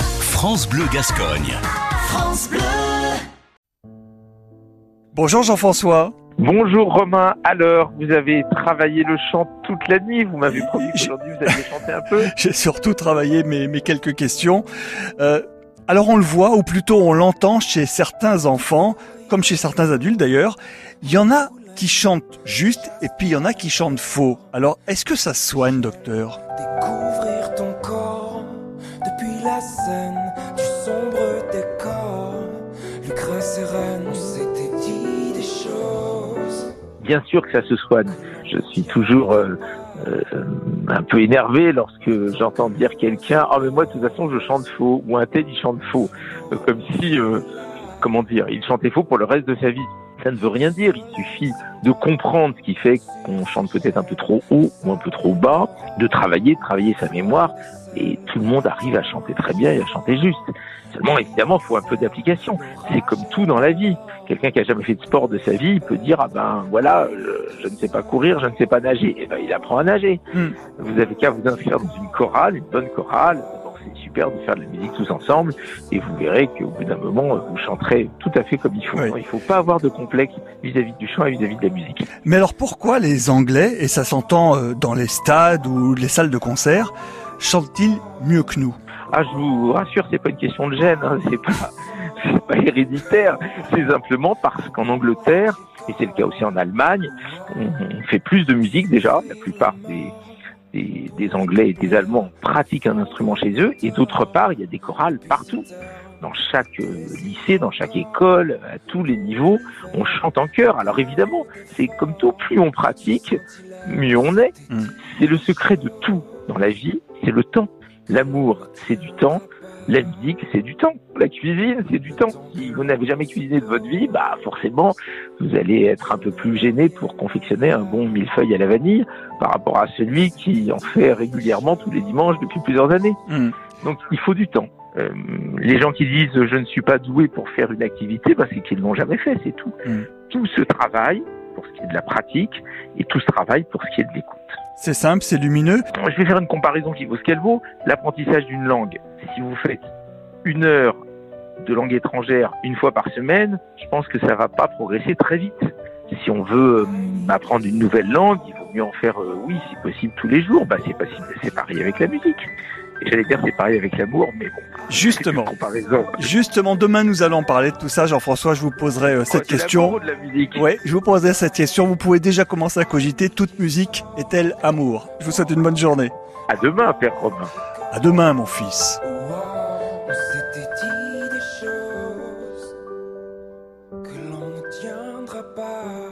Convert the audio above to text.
France Bleu Gascogne. France Bleu. Bonjour Jean-François. Bonjour Romain, alors vous avez travaillé le chant toute la nuit, vous m'avez promis J'ai- qu'aujourd'hui vous alliez chanter un peu. J'ai surtout travaillé mes, mes quelques questions. Euh, alors on le voit, ou plutôt on l'entend chez certains enfants, comme chez certains adultes d'ailleurs, il y en a qui chantent juste et puis il y en a qui chantent faux. Alors est-ce que ça se soigne, docteur? Bien sûr que ça se soigne. Je suis toujours euh, euh, un peu énervé lorsque j'entends dire quelqu'un Ah mais moi de toute façon je chante faux ou un tel il chante faux. Euh, Comme si, comment dire, il chantait faux pour le reste de sa vie. Ça ne veut rien dire, il suffit de comprendre ce qui fait qu'on chante peut-être un peu trop haut ou un peu trop bas, de travailler, de travailler sa mémoire, et tout le monde arrive à chanter très bien et à chanter juste. Seulement, évidemment, il faut un peu d'application. C'est comme tout dans la vie. Quelqu'un qui a jamais fait de sport de sa vie, il peut dire ah ben voilà, euh, je ne sais pas courir, je ne sais pas nager. Et ben il apprend à nager. Hmm. Vous avez qu'à vous inscrire dans une chorale, une bonne chorale. Super de faire de la musique tous ensemble, et vous verrez qu'au bout d'un moment, vous chanterez tout à fait comme il faut. Oui. Il faut pas avoir de complexe vis-à-vis du chant et vis-à-vis de la musique. Mais alors pourquoi les Anglais, et ça s'entend euh, dans les stades ou les salles de concert, chantent-ils mieux que nous? Ah, je vous rassure, c'est pas une question de gêne, hein, c'est pas, c'est pas héréditaire. C'est simplement parce qu'en Angleterre, et c'est le cas aussi en Allemagne, on, on fait plus de musique déjà. La plupart des, des, des Anglais et des Allemands pratiquent un instrument chez eux, et d'autre part, il y a des chorales partout. Dans chaque euh, lycée, dans chaque école, à tous les niveaux, on chante en chœur. Alors évidemment, c'est comme tout, plus on pratique, mieux on est. Mm. C'est le secret de tout dans la vie, c'est le temps. L'amour, c'est du temps. La musique, c'est du temps. La cuisine, c'est du temps. Si vous n'avez jamais cuisiné de votre vie, bah forcément, vous allez être un peu plus gêné pour confectionner un bon millefeuille à la vanille par rapport à celui qui en fait régulièrement tous les dimanches depuis plusieurs années. Hmm. Donc il faut du temps. Euh, les gens qui disent je ne suis pas doué pour faire une activité, bah, c'est qu'ils l'ont jamais fait, c'est tout. Mm. Tout se travaille pour ce qui est de la pratique et tout se travaille pour ce qui est de l'écoute. C'est simple, c'est lumineux. Je vais faire une comparaison qui vaut ce qu'elle vaut. L'apprentissage d'une langue, si vous faites une heure de langue étrangère une fois par semaine, je pense que ça va pas progresser très vite. Si on veut euh, apprendre une nouvelle langue, il vaut mieux en faire, euh, oui, si possible, tous les jours. Bah, c'est possible, c'est pareil avec la musique. Et j'allais dire c'est pareil avec l'amour, mais bon. Justement. Justement, demain nous allons parler de tout ça. Jean-François, je vous poserai euh, cette question. de la musique. Oui, je vous poserai cette question. Vous pouvez déjà commencer à cogiter. Toute musique est-elle amour? Je vous souhaite une bonne journée. À demain, Père Romain. À demain, mon fils. Que l'on ne tiendra pas.